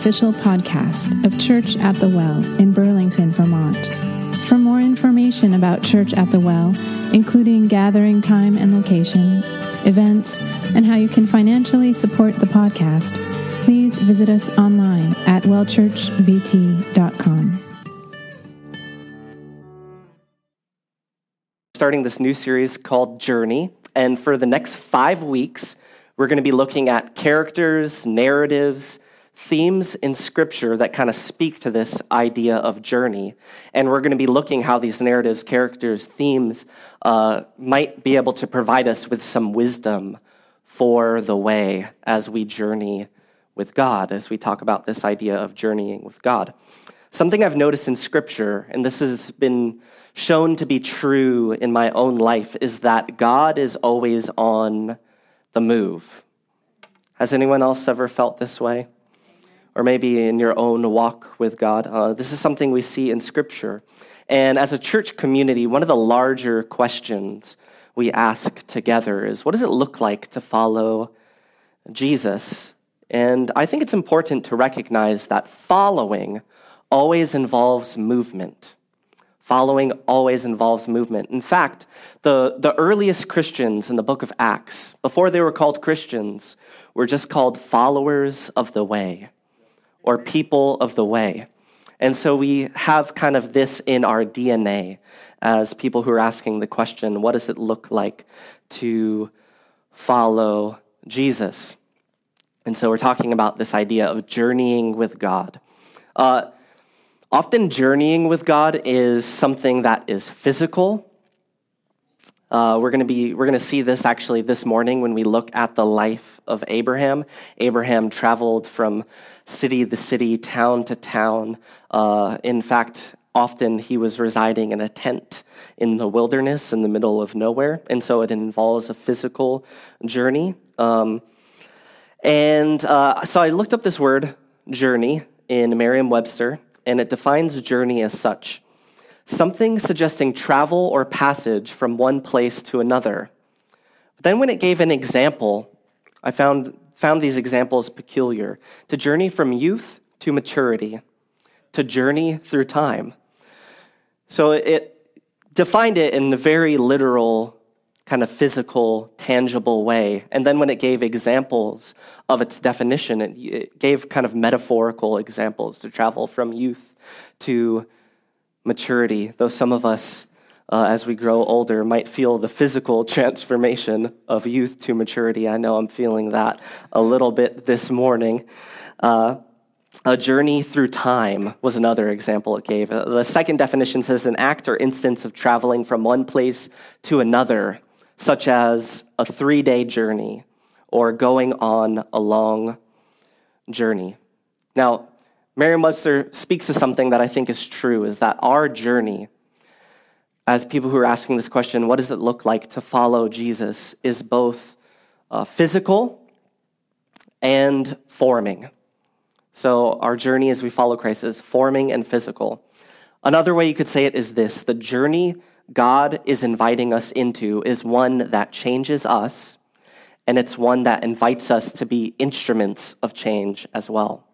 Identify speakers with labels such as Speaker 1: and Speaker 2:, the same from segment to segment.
Speaker 1: official podcast of Church at the Well in Burlington, Vermont. For more information about Church at the Well, including gathering time and location, events, and how you can financially support the podcast, please visit us online at wellchurchvt.com.
Speaker 2: Starting this new series called Journey, and for the next five weeks, we're going to be looking at characters, narratives, themes in Scripture that kind of speak to this idea of journey. And we're going to be looking how these narratives, characters, themes uh, might be able to provide us with some wisdom for the way as we journey with God, as we talk about this idea of journeying with God. Something I've noticed in Scripture, and this has been shown to be true in my own life, is that God is always on the move. Has anyone else ever felt this way? Or maybe in your own walk with God. Uh, this is something we see in Scripture. And as a church community, one of the larger questions we ask together is what does it look like to follow Jesus? And I think it's important to recognize that following always involves movement. Following always involves movement. In fact, the, the earliest Christians in the book of Acts, before they were called Christians, were just called followers of the way or people of the way. And so we have kind of this in our DNA as people who are asking the question what does it look like to follow Jesus? And so we're talking about this idea of journeying with God. Uh, often, journeying with God is something that is physical. Uh, we're going to be we're going to see this actually this morning when we look at the life of Abraham. Abraham traveled from city to city, town to town. Uh, in fact, often he was residing in a tent in the wilderness in the middle of nowhere, and so it involves a physical journey. Um, and uh, so I looked up this word journey in Merriam-Webster, and it defines journey as such something suggesting travel or passage from one place to another. But then, when it gave an example, I found, found these examples peculiar to journey from youth to maturity, to journey through time. So it defined it in a very literal, kind of physical, tangible way. And then when it gave examples of its definition, it, gave kind of metaphorical examples to travel from youth to maturity, though some of us, uh, as we grow older, might feel the physical transformation of youth to maturity. I know I'm feeling that a little bit this morning. Uh, a journey through time was another example it gave. Uh, the second definition says an act or instance of traveling from one place to another, such as a three day journey or going on a long journey. Now, Merriam Webster speaks to something that I think is true is that our journey, as people who are asking this question, what does it look like to follow Jesus, is both uh, physical and forming. So, our journey as we follow Christ is forming and physical. Another way you could say it is this the journey God is inviting us into is one that changes us, and it's one that invites us to be instruments of change as well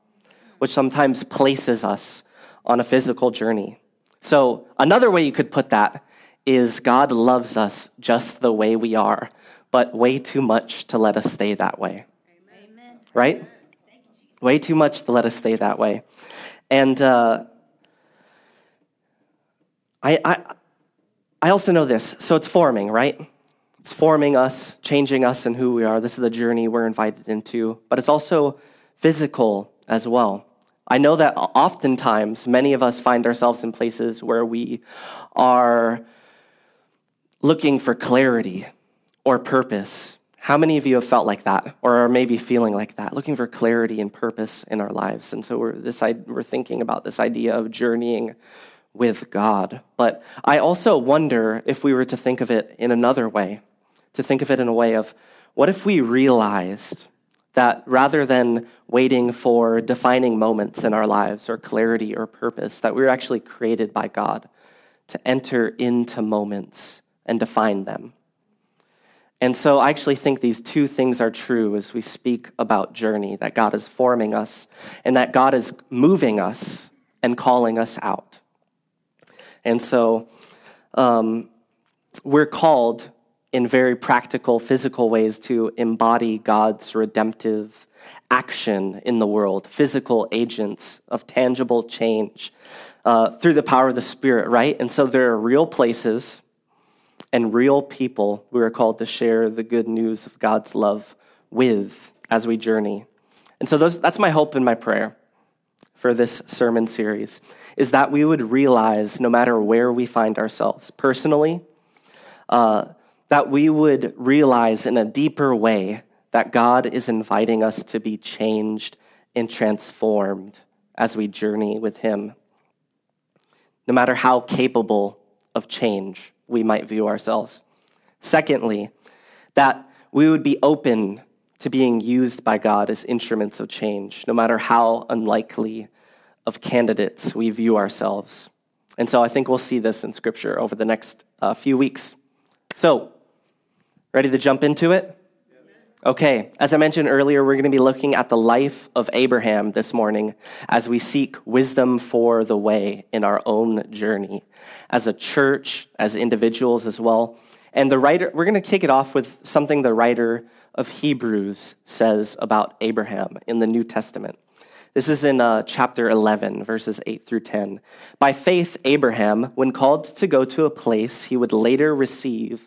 Speaker 2: which sometimes places us on a physical journey. So, another way you could put that is God loves us just the way we are, but way too much to let us stay that way. Amen. Right? Way too much to let us stay that way. And uh, I, I, I also know this. So, it's forming, right? It's forming us, changing us and who we are. This is the journey we're invited into, but it's also physical as well. I know that oftentimes many of us find ourselves in places where we are looking for clarity or purpose. How many of you have felt like that or are maybe feeling like that, looking for clarity and purpose in our lives? And so we're, this, we're thinking about this idea of journeying with God. But I also wonder if we were to think of it in another way, to think of it in a way of what if we realized that rather than waiting for defining moments in our lives or clarity or purpose, that we're actually created by God to enter into moments and define them. And so I actually think these two things are true as we speak about journey that God is forming us and that God is moving us and calling us out. And so um, we're called in very practical, physical ways to embody God's redemptive action in the world, physical agents of tangible change uh, through the power of the Spirit, right? And so there are real places and real people we are called to share the good news of God's love with as we journey. And so those, that's my hope and my prayer for this sermon series is that we would realize no matter where we find ourselves personally, uh, that we would realize in a deeper way that God is inviting us to be changed and transformed as we journey with Him. No matter how capable of change we might view ourselves. Secondly, that we would be open to being used by God as instruments of change, no matter how unlikely of candidates we view ourselves. And so I think we'll see this in Scripture over the next uh, few weeks. So, ready to jump into it? Okay, as I mentioned earlier, we're going to be looking at the life of Abraham this morning as we seek wisdom for the way in our own journey, as a church, as individuals as well. And the writer, we're going to kick it off with something the writer of Hebrews says about Abraham in the New Testament. This is in uh, chapter 11, verses 8 through 10. By faith, Abraham, when called to go to a place he would later receive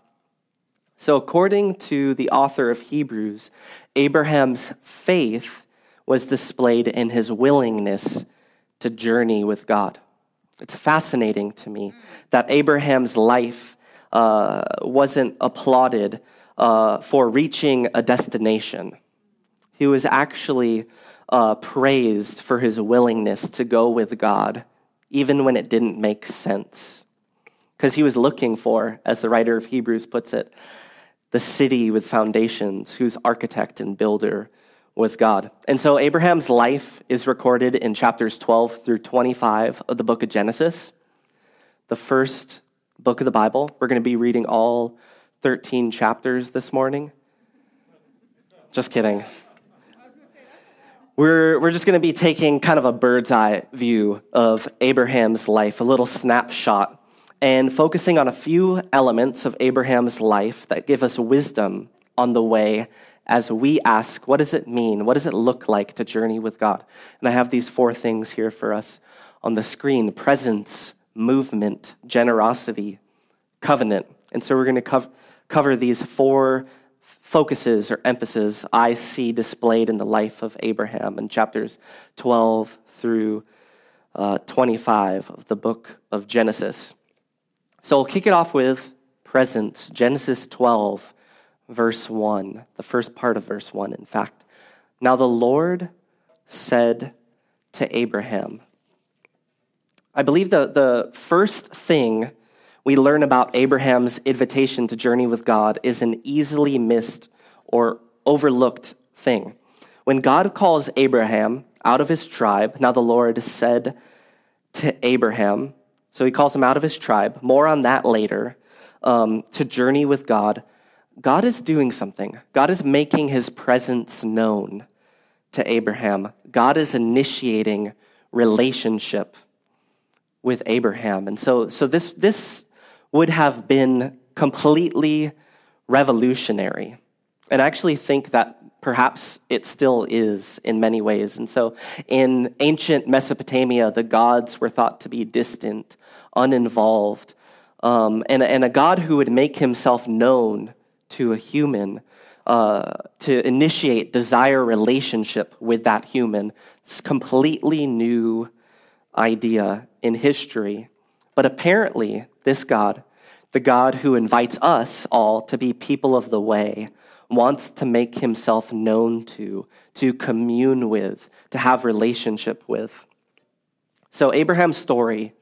Speaker 2: So, according to the author of Hebrews, Abraham's faith was displayed in his willingness to journey with God. It's fascinating to me that Abraham's life uh, wasn't applauded uh, for reaching a destination. He was actually uh, praised for his willingness to go with God even when it didn't make sense. Because he was looking for, as the writer of Hebrews puts it, the city with foundations, whose architect and builder was God. And so Abraham's life is recorded in chapters 12 through 25 of the book of Genesis, the first book of the Bible. We're going to be reading all 13 chapters this morning. Just kidding. We're, we're just going to be taking kind of a bird's eye view of Abraham's life, a little snapshot, and focusing on a few elements of Abraham's life that give us wisdom on the way as we ask, what does it mean? What does it look like to journey with God? And I have these four things here for us on the screen presence, movement, generosity, covenant. And so we're going to cover these four focuses or emphases I see displayed in the life of Abraham in chapters 12 through uh, 25 of the book of Genesis. So we'll kick it off with presence, Genesis 12, verse 1, the first part of verse 1, in fact. Now the Lord said to Abraham, I believe the, the first thing we learn about Abraham's invitation to journey with God is an easily missed or overlooked thing. When God calls Abraham out of his tribe, now the Lord said to Abraham, so he calls him out of his tribe, more on that later, um, to journey with God. God is doing something. God is making his presence known to Abraham. God is initiating relationship with Abraham. And so, so this, this would have been completely revolutionary. And I actually think that perhaps it still is in many ways. And so in ancient Mesopotamia, the gods were thought to be distant, uninvolved, um, and, and a God who would make himself known to a human. Uh, to initiate desire relationship with that human. It's a completely new idea in history. But apparently, this God The God who invites us all to be people of the way wants to make himself known to, to commune with, to have relationship with. So Abraham's story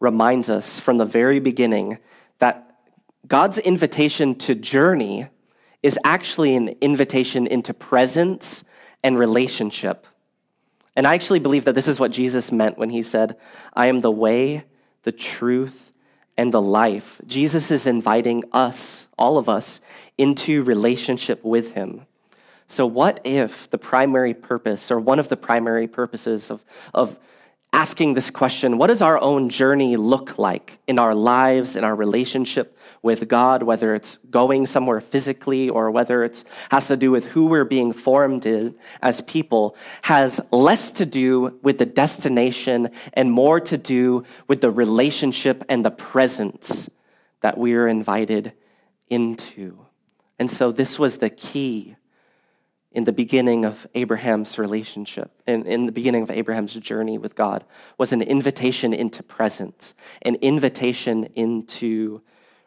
Speaker 2: reminds us from the very beginning that God's invitation to journey is actually an invitation into presence and relationship. And I actually believe that this is what Jesus meant when he said, I am the way, the truth, and the life. Jesus is inviting us, all of us, into relationship with him. So, what if the primary purpose, or one of the primary purposes of, of asking this question what does our own journey look like in our lives, in our relationship with God, whether it's going somewhere physically or whether it has to do with who we're being formed in as people, has less to do with the destination and more to do with the relationship and the presence that we are invited into. And so this was the key in the beginning of Abraham's relationship, in, in the beginning of Abraham's journey with God, was an invitation into presence, an invitation into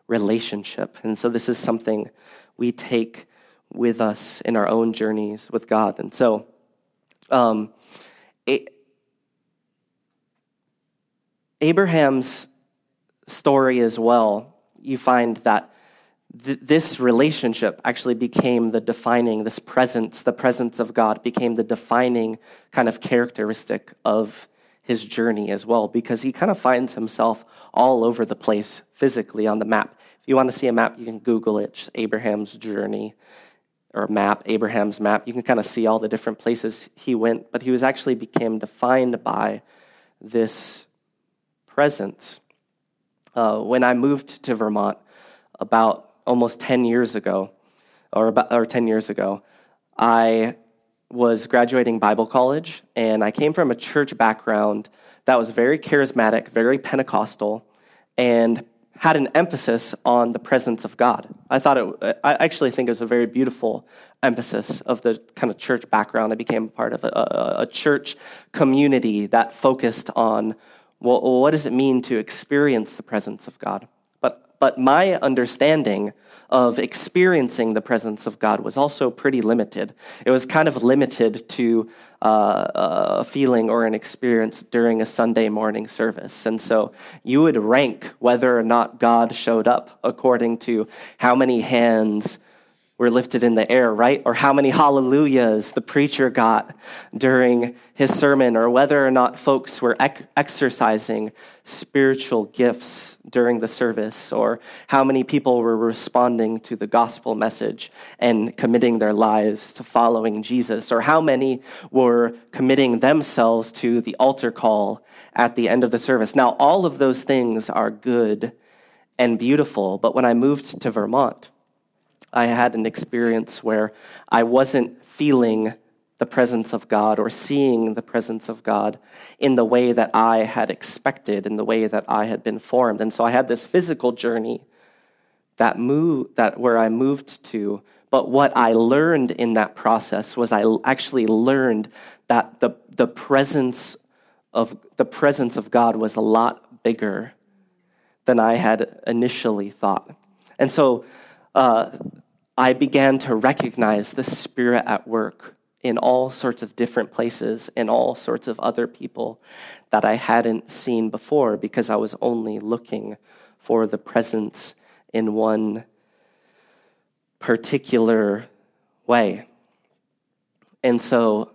Speaker 2: relationship. And so this is something we take with us in our own journeys with God. And so, um, Abraham's story as well, you find that th- this relationship actually became the defining, this presence, the presence of God became the defining kind of characteristic of his journey as well, because he kind of finds himself all over the place physically on the map. If you want to see a map, you can Google it, just Abraham's journey or map, Abraham's map. You can kind of see all the different places he went, but he was actually became defined by this presence. Uh, when I moved to Vermont about almost 10 years ago, or, about, or 10 years ago, I was graduating Bible college, and I came from a church background that was very charismatic, very Pentecostal, and had an emphasis on the presence of God. I thought it, I actually think it was a very beautiful emphasis of the kind of church background. I became a part of a, a church community that focused on well, what does it mean to experience the presence of God? But my understanding of experiencing the presence of God was also pretty limited. It was kind of limited to uh, a feeling or an experience during a Sunday morning service. And so you would rank whether or not God showed up according to how many hands were lifted in the air, right? Or how many hallelujahs the preacher got during his sermon, or whether or not folks were ec- exercising spiritual gifts during the service, or how many people were responding to the gospel message and committing their lives to following Jesus, or how many were committing themselves to the altar call at the end of the service. Now, all of those things are good and beautiful, but when I moved to Vermont, I had an experience where I wasn't feeling the presence of God or seeing the presence of God in the way that I had expected, in the way that I had been formed. And so I had this physical journey that moved, that where I moved to. But what I learned in that process was I actually learned that the, the presence of the presence of God was a lot bigger than I had initially thought. And so uh, I began to recognize the Spirit at work in all sorts of different places in all sorts of other people that I hadn't seen before because I was only looking for the presence in one particular way. And so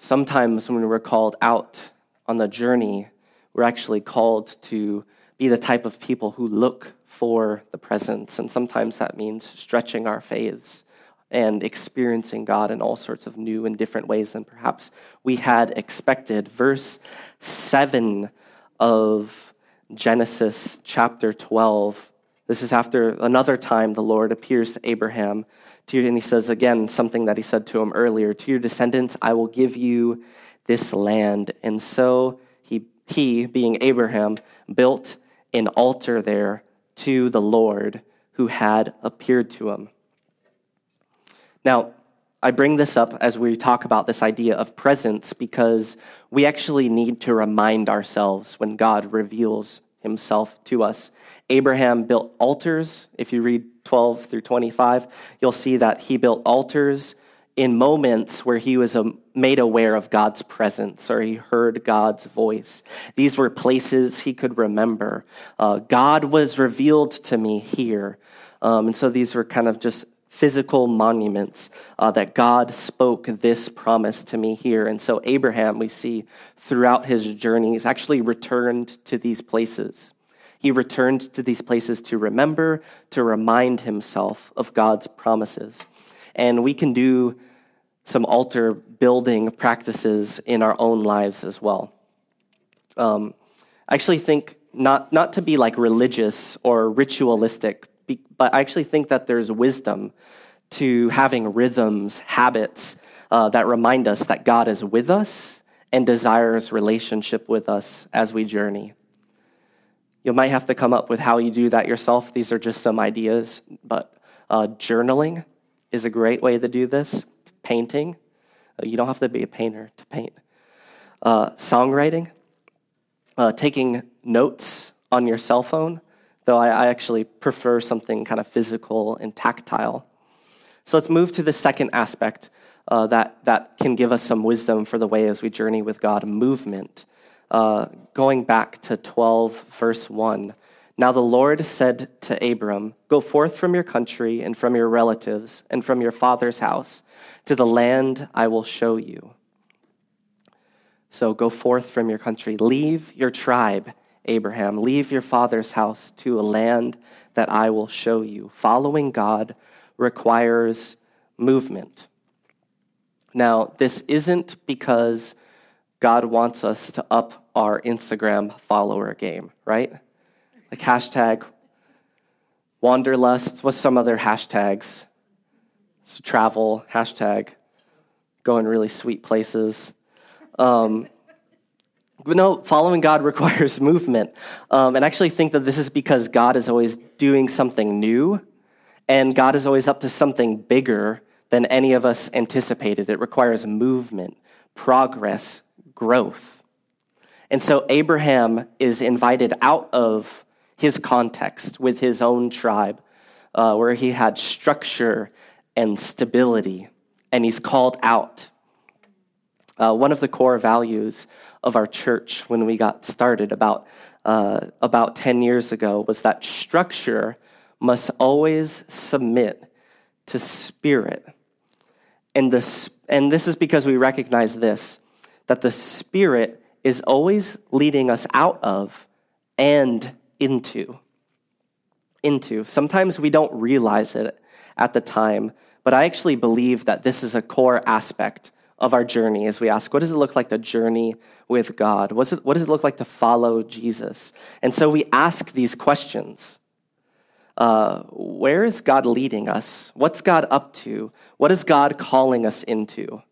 Speaker 2: sometimes when we're called out on the journey, we're actually called to be the type of people who look for the presence. And sometimes that means stretching our faiths and experiencing God in all sorts of new and different ways than perhaps we had expected. Verse 7 of Genesis chapter 12. This is after another time the Lord appears to Abraham. To, and he says again something that he said to him earlier To your descendants, I will give you this land. And so he, he being Abraham, built an altar there to the Lord who had appeared to him. Now, I bring this up as we talk about this idea of presence because we actually need to remind ourselves when God reveals himself to us. Abraham built altars. If you read 12 through 25, you'll see that he built altars in moments where he was um, made aware of God's presence or he heard God's voice. These were places he could remember. Uh, God was revealed to me here. Um, and so these were kind of just physical monuments uh, that God spoke this promise to me here. And so Abraham, we see throughout his journeys, actually returned to these places. He returned to these places to remember, to remind himself of God's promises. And we can do some altar building practices in our own lives as well. Um, I actually think not, not to be like religious or ritualistic, but I actually think that there's wisdom to having rhythms, habits uh, that remind us that God is with us and desires relationship with us as we journey. You might have to come up with how you do that yourself. These are just some ideas, but uh, journaling is a great way to do this. Painting, uh, you don't have to be a painter to paint. Uh, songwriting, uh, taking notes on your cell phone though I, I actually prefer something kind of physical and tactile. So let's move to the second aspect uh, that, that can give us some wisdom for the way as we journey with God movement. Uh, going back to 12, verse 1. Now the Lord said to Abram, Go forth from your country and from your relatives and from your father's house to the land I will show you. So go forth from your country, leave your tribe Abraham, Leave your father's house to a land that I will show you. Following God requires movement. Now, this isn't because God wants us to up our Instagram follower game, right? Like hashtag wanderlust. What's some other hashtags? So travel, hashtag going really sweet places. Um, but no, following God requires movement. Um, and I actually think that this is because God is always doing something new, and God is always up to something bigger than any of us anticipated. It requires movement, progress, growth. And so Abraham is invited out of his context with his own tribe, uh, where he had structure and stability, and he's called out. Uh, one of the core values of our church when we got started about, uh, about 10 years ago was that structure must always submit to spirit. And, the, and this is because we recognize this that the spirit is always leading us out of and into. Into. Sometimes we don't realize it at the time, but I actually believe that this is a core aspect of our journey as we ask, what does it look like to journey with God? It, what does it look like to follow Jesus? And so we ask these questions. Uh, where is God leading us? What's God up to? What is God calling us into?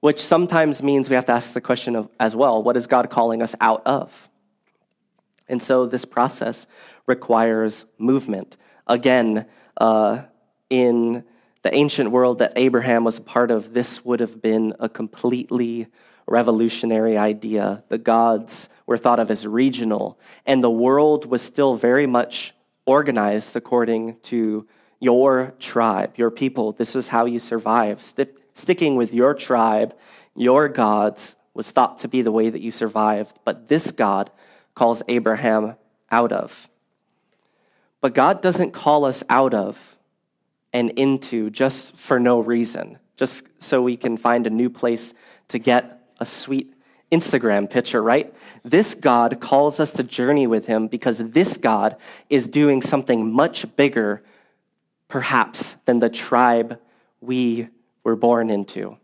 Speaker 2: Which sometimes means we have to ask the question of, as well what is God calling us out of? And so this process requires movement. Again, uh, in the ancient world that Abraham was a part of, this would have been a completely revolutionary idea. The gods were thought of as regional, and the world was still very much organized according to your tribe, your people. This was how you survived. St- sticking with your tribe, your gods, was thought to be the way that you survived, but this God calls Abraham out of. But God doesn't call us out of and into just for no reason, just so we can find a new place to get a sweet Instagram picture, right? This God calls us to journey with Him because this God is doing something much bigger, perhaps, than the tribe we were born into.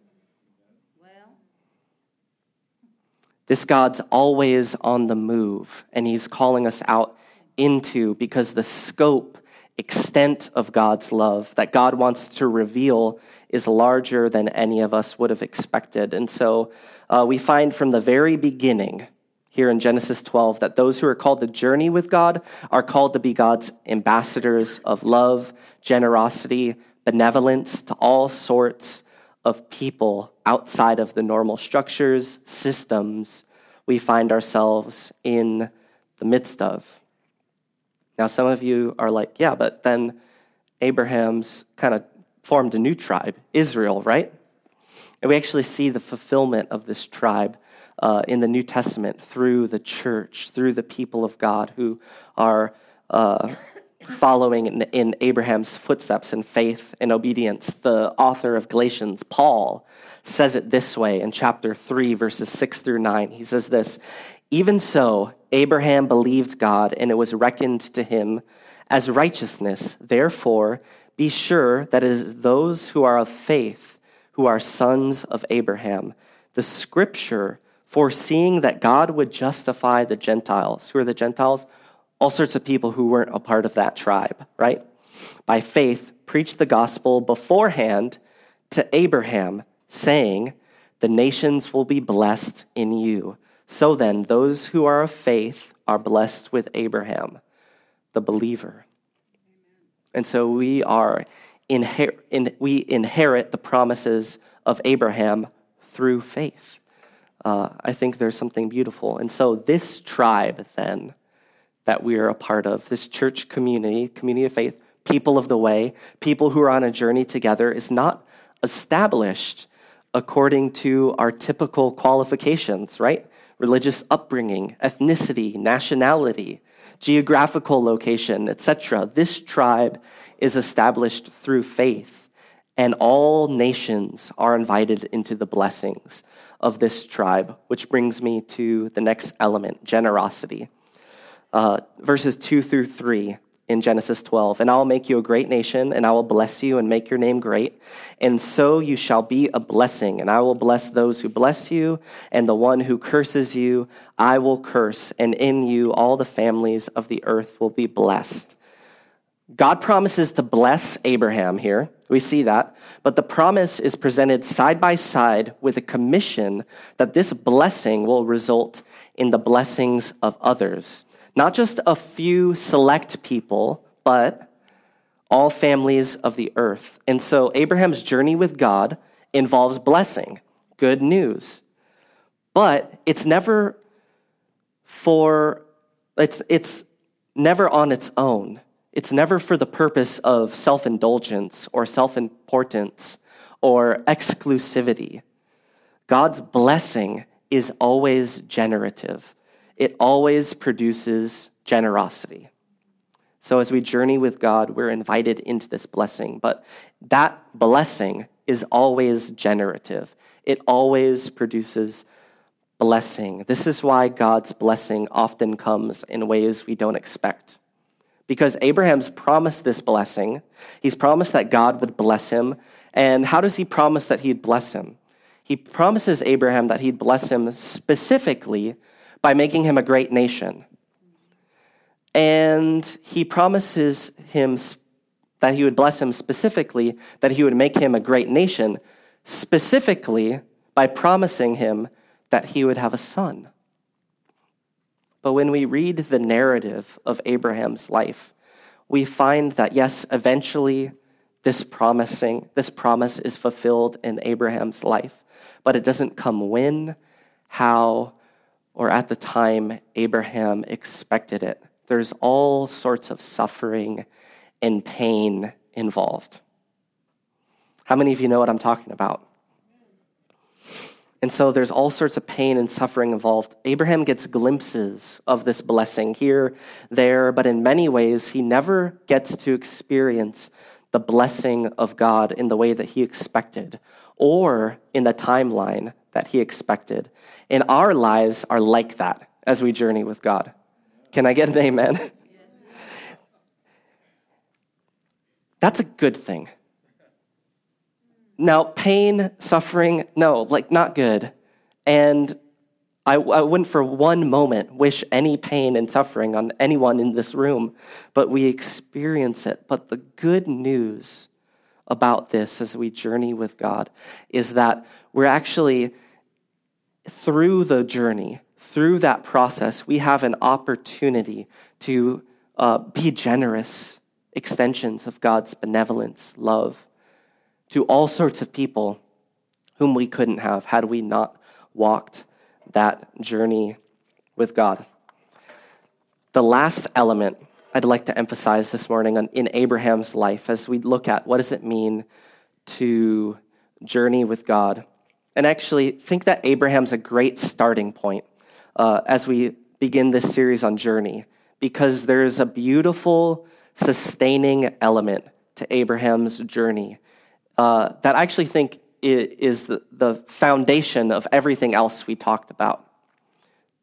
Speaker 2: This God's always on the move, and He's calling us out into because the scope extent of God's love that God wants to reveal is larger than any of us would have expected. And so uh, we find from the very beginning here in Genesis 12 that those who are called to journey with God are called to be God's ambassadors of love, generosity, benevolence to all sorts of people outside of the normal structures, systems we find ourselves in the midst of. Now, some of you are like, yeah, but then Abraham's kind of formed a new tribe, Israel, right? And we actually see the fulfillment of this tribe uh, in the New Testament through the church, through the people of God who are uh, following in, in, Abraham's footsteps in faith and obedience. The author of Galatians, Paul, says it this way in chapter 3, verses 6 through 9. He says this Even so, Abraham believed God, and it was reckoned to him as righteousness. Therefore, be sure that it is those who are of faith who are sons of Abraham. The scripture foreseeing that God would justify the Gentiles. Who are the Gentiles? All sorts of people who weren't a part of that tribe, right? By faith, preached the gospel beforehand to Abraham, saying, The nations will be blessed in you. So then, those who are of faith are blessed with Abraham, the believer. And so we are inher- in, we inherit the promises of Abraham through faith. Uh, I think there's something beautiful. And so this tribe then that we are a part of, this church community, community of faith, people of the way, people who are on a journey together, is not established according to our typical qualifications, right? Religious upbringing, ethnicity, nationality, geographical location, etc. This tribe is established through faith, and all nations are invited into the blessings of this tribe, which brings me to the next element generosity. Uh, verses 2 through 3 in Genesis 12. And I will make you a great nation, and I will bless you and make your name great. And so you shall be a blessing. And I will bless those who bless you, and the one who curses you, I will curse. And in you, all the families of the earth will be blessed. God promises to bless Abraham here. We see that. But the promise is presented side by side with a commission that this blessing will result in the blessings of others. Not just a few select people, but all families of the earth. And so Abraham's journey with God involves blessing, good news. But it's never for, it's, it's never on its own. It's never for the purpose of self indulgence or self importance or exclusivity. God's blessing is always generative it always produces generosity. So as we journey with God, we're invited into this blessing, but that blessing is always generative. It always produces blessing. This is why God's blessing often comes in ways we don't expect. Because Abraham's promised this blessing, he's promised that God would bless him. And how does he promise that he'd bless him? He promises Abraham that he'd bless him specifically by making him a great nation. And he promises him that he would bless him specifically, that he would make him a great nation, specifically by promising him that he would have a son. But when we read the narrative of Abraham's life, we find that yes, eventually this promising, this promise is fulfilled in Abraham's life, but it doesn't come when, how, or at the time Abraham expected it. There's all sorts of suffering and pain involved. How many of you know what I'm talking about? And so there's all sorts of pain and suffering involved. Abraham gets glimpses of this blessing here, there, but in many ways, he never gets to experience the blessing of God in the way that he expected or in the timeline that he expected. And our lives are like that as we journey with God. Can I get an amen? That's a good thing. Now, pain, suffering, no, like not good. And I, I, wouldn't for one moment wish any pain and suffering on anyone in this room, but we experience it. But the good news about this as we journey with God is that we're actually, through the journey, through that process, we have an opportunity to uh, be generous extensions of God's benevolence, love, to all sorts of people whom we couldn't have had we not walked that journey with God. The last element I'd like to emphasize this morning in Abraham's life as we look at what does it mean to journey with God. And actually, think that Abraham's a great starting point uh, as we begin this series on journey, because there's a beautiful, sustaining element to Abraham's journey uh, that I actually think is the, the foundation of everything else we talked about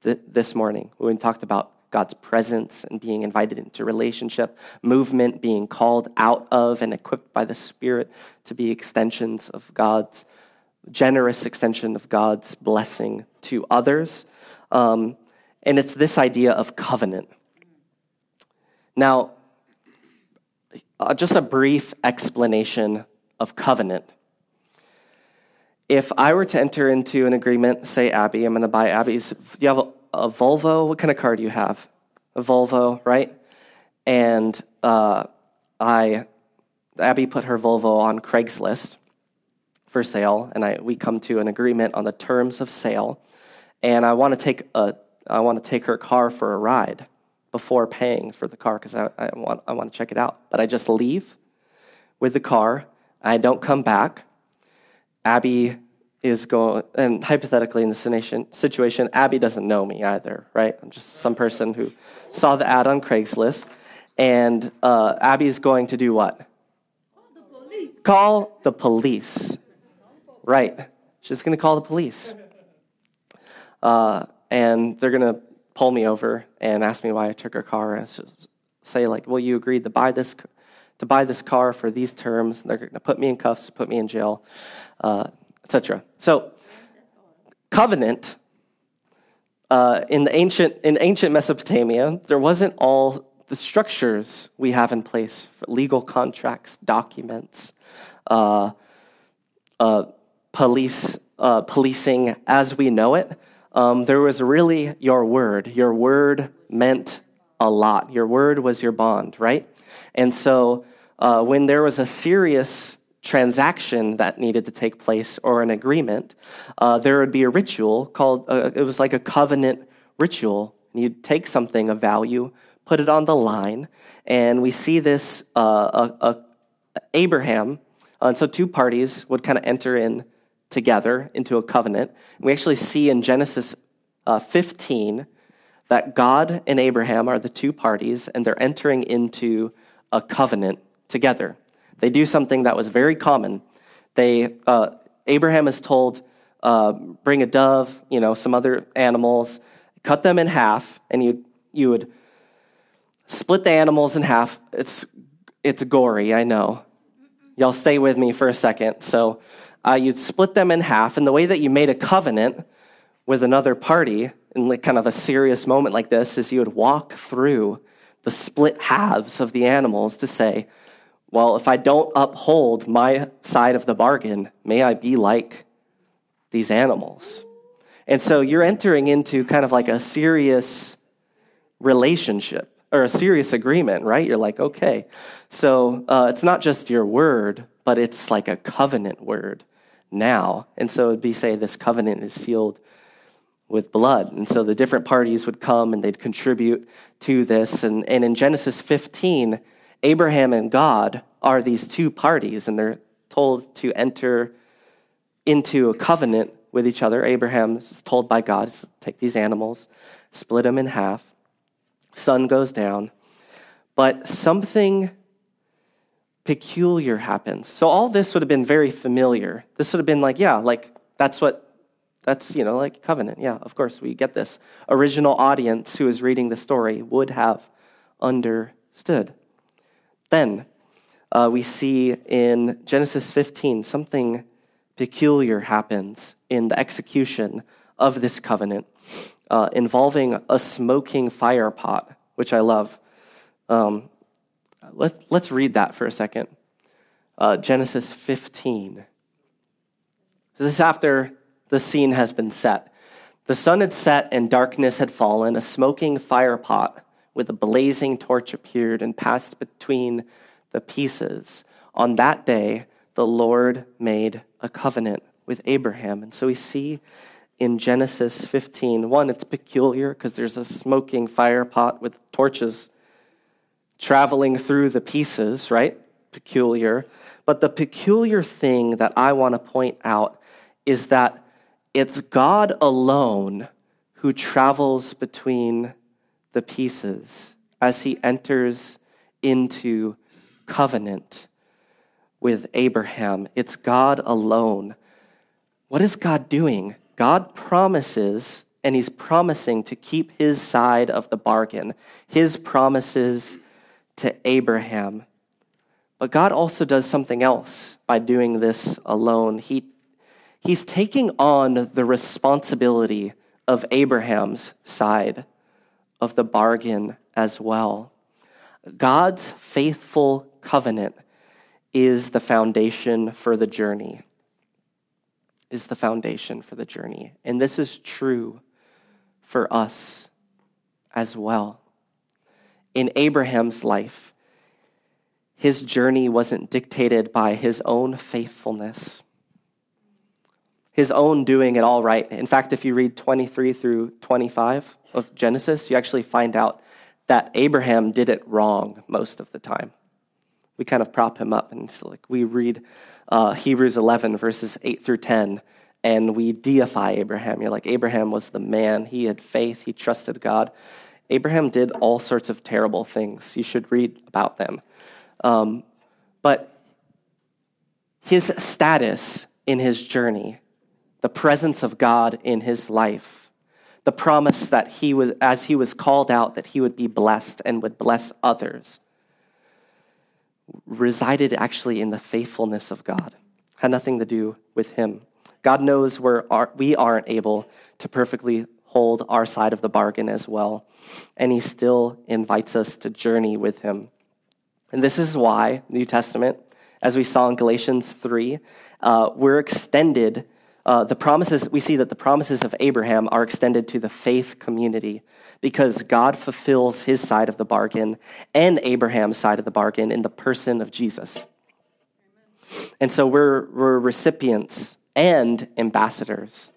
Speaker 2: th- this morning. When we talked about God's presence and being invited into relationship, movement being called out of and equipped by the Spirit to be extensions of God's generous extension of God's blessing to others. Um, and it's this idea of covenant. Now, uh, just a brief explanation of covenant. If I were to enter into an agreement, say Abby, I'm going to buy Abby's. You have a, Volvo. What kind of car do you have? A Volvo, right? And uh, I, Abby put her Volvo on Craigslist for sale, and I, we come to an agreement on the terms of sale. And I want to take a, I want to take her car for a ride before paying for the car because I, I, want, I want to check it out. But I just leave with the car. I don't come back. Abby is going, and hypothetically in this situation, Abby doesn't know me either, right? I'm just some person who saw the ad on Craigslist. And uh, Abby is going to do what? Call the police. Call the police. Right. She's going to call the police. Uh, and they're going to pull me over and ask me why I took her car and say like, "Well, you agreed to buy this to buy this car for these terms. They're going to put me in cuffs, put me in jail, uh, etc." So, covenant uh, in the ancient in ancient Mesopotamia, there wasn't all the structures we have in place for legal contracts, documents, uh, uh police uh, policing as we know it um, there was really your word. Your word meant a lot. Your word was your bond, right? And so uh, when there was a serious transaction that needed to take place or an agreement, uh, there would be a ritual called, uh, it was like a covenant ritual. You'd take something of value, put it on the line, and we see this uh, Abraham, and so two parties would kind of enter in together into a covenant. We actually see in Genesis uh, 15 that God and Abraham are the two parties, and they're entering into a covenant together. They do something that was very common. They, uh, Abraham is told, uh, bring a dove, you know, some other animals, cut them in half, and you, you would split the animals in half. It's, it's gory, I know. Y'all stay with me for a second. So uh, you'd split them in half. And the way that you made a covenant with another party in like kind of a serious moment like this is you would walk through the split halves of the animals to say, well, if I don't uphold my side of the bargain, may I be like these animals. And so you're entering into kind of like a serious relationship or a serious agreement, right? You're like, okay. So uh, it's not just your word, but it's like a covenant word now. And so it'd be say this covenant is sealed with blood. And so the different parties would come and they'd contribute to this. And, and in Genesis 15, Abraham and God are these two parties, and they're told to enter into a covenant with each other. Abraham is told by God take these animals, split them in half. Sun goes down. But something peculiar happens. So all this would have been very familiar. This would have been like, yeah, like that's what that's, you know, like covenant. Yeah, of course, we get this. Original audience who is reading the story would have understood. Then uh, we see in Genesis 15 something peculiar happens in the execution of this covenant uh, involving a smoking fire pot, which I love. Um, Let's, let's read that for a second. Uh, Genesis 15. This is after the scene has been set. The sun had set and darkness had fallen. A smoking fire pot with a blazing torch appeared and passed between the pieces. On that day, the Lord made a covenant with Abraham. And so we see in Genesis 15, one, it's peculiar because there's a smoking fire pot with torches traveling through the pieces, right? Peculiar. But the peculiar thing that I want to point out is that it's God alone who travels between the pieces as he enters into covenant with Abraham. It's God alone. What is God doing? God promises, and he's promising to keep his side of the bargain, his promises to Abraham. But God also does something else by doing this alone. He, he's taking on the responsibility of Abraham's side of the bargain as well. God's faithful covenant is the foundation for the journey. Is the foundation for the journey. And this is true for us as well. In Abraham's life, his journey wasn't dictated by his own faithfulness, his own doing it all right. In fact, if you read 23 through 25 of Genesis, you actually find out that Abraham did it wrong most of the time. We kind of prop him up, and like we read uh, Hebrews 11, verses 8 through 10, and we deify Abraham. You're like, Abraham was the man. He had faith, he trusted God. Abraham did all sorts of terrible things. You should read about them. Um, but his status in his journey, the presence of God in his life, the promise that he was, as he was called out, that he would be blessed and would bless others, resided actually in the faithfulness of God, had nothing to do with him. God knows where we aren't able to perfectly hold our side of the bargain as well, and he still invites us to journey with him. And this is why, New Testament, as we saw in Galatians 3, uh, we're extended. Uh, the promises, we see that the promises of Abraham are extended to the faith community because God fulfills his side of the bargain and Abraham's side of the bargain in the person of Jesus. And so we're, we're recipients and ambassadors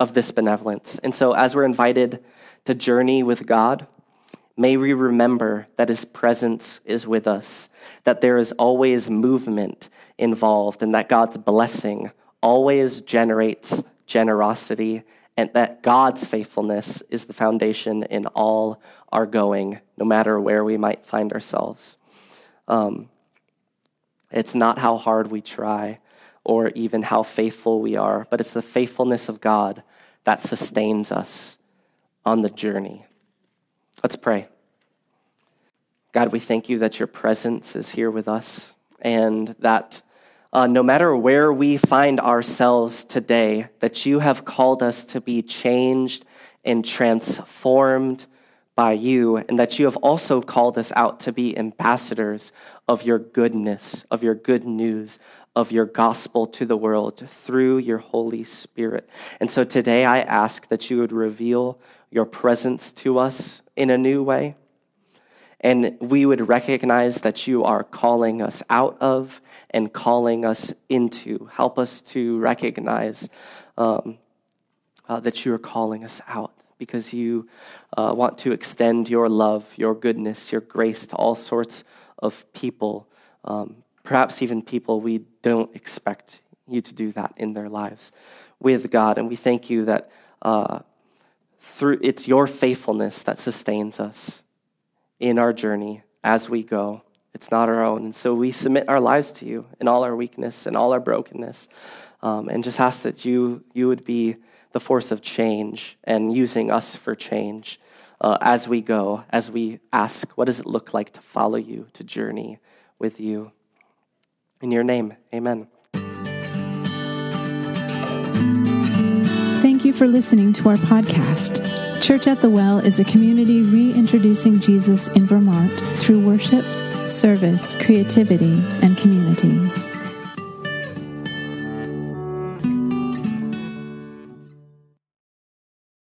Speaker 2: of this benevolence. And so as we're invited to journey with God, May we remember that His presence is with us, that there is always movement involved, and that God's blessing always generates generosity, and that God's faithfulness is the foundation in all our going, no matter where we might find ourselves. Um, it's not how hard we try or even how faithful we are, but it's the faithfulness of God that sustains us on the journey. Let's pray. God, we thank you that your presence is here with us and that uh, no matter where we find ourselves today, that you have called us to be changed and transformed by you, and that you have also called us out to be ambassadors of your goodness, of your good news, of your gospel to the world through your Holy Spirit. And so today I ask that you would reveal your presence to us in a new way. And we would recognize that you are calling us out of and calling us into. Help us to recognize um, uh, that you are calling us out because you uh, want to extend your love, your goodness, your grace to all sorts of people, um, perhaps even people we don't expect you to do that in their lives with God. And we thank you that uh, through it's your faithfulness that sustains us in our journey as we go. It's not our own. And so we submit our lives to you in all our weakness and all our brokenness, um, and just ask that you, you would be the force of change and using us for change uh, as we go, as we ask, what does it look like to follow you, to journey with you? In your name, amen.
Speaker 1: Thank you for listening to our podcast. Church at the Well is a community reintroducing Jesus in Vermont through worship, service, creativity, and community.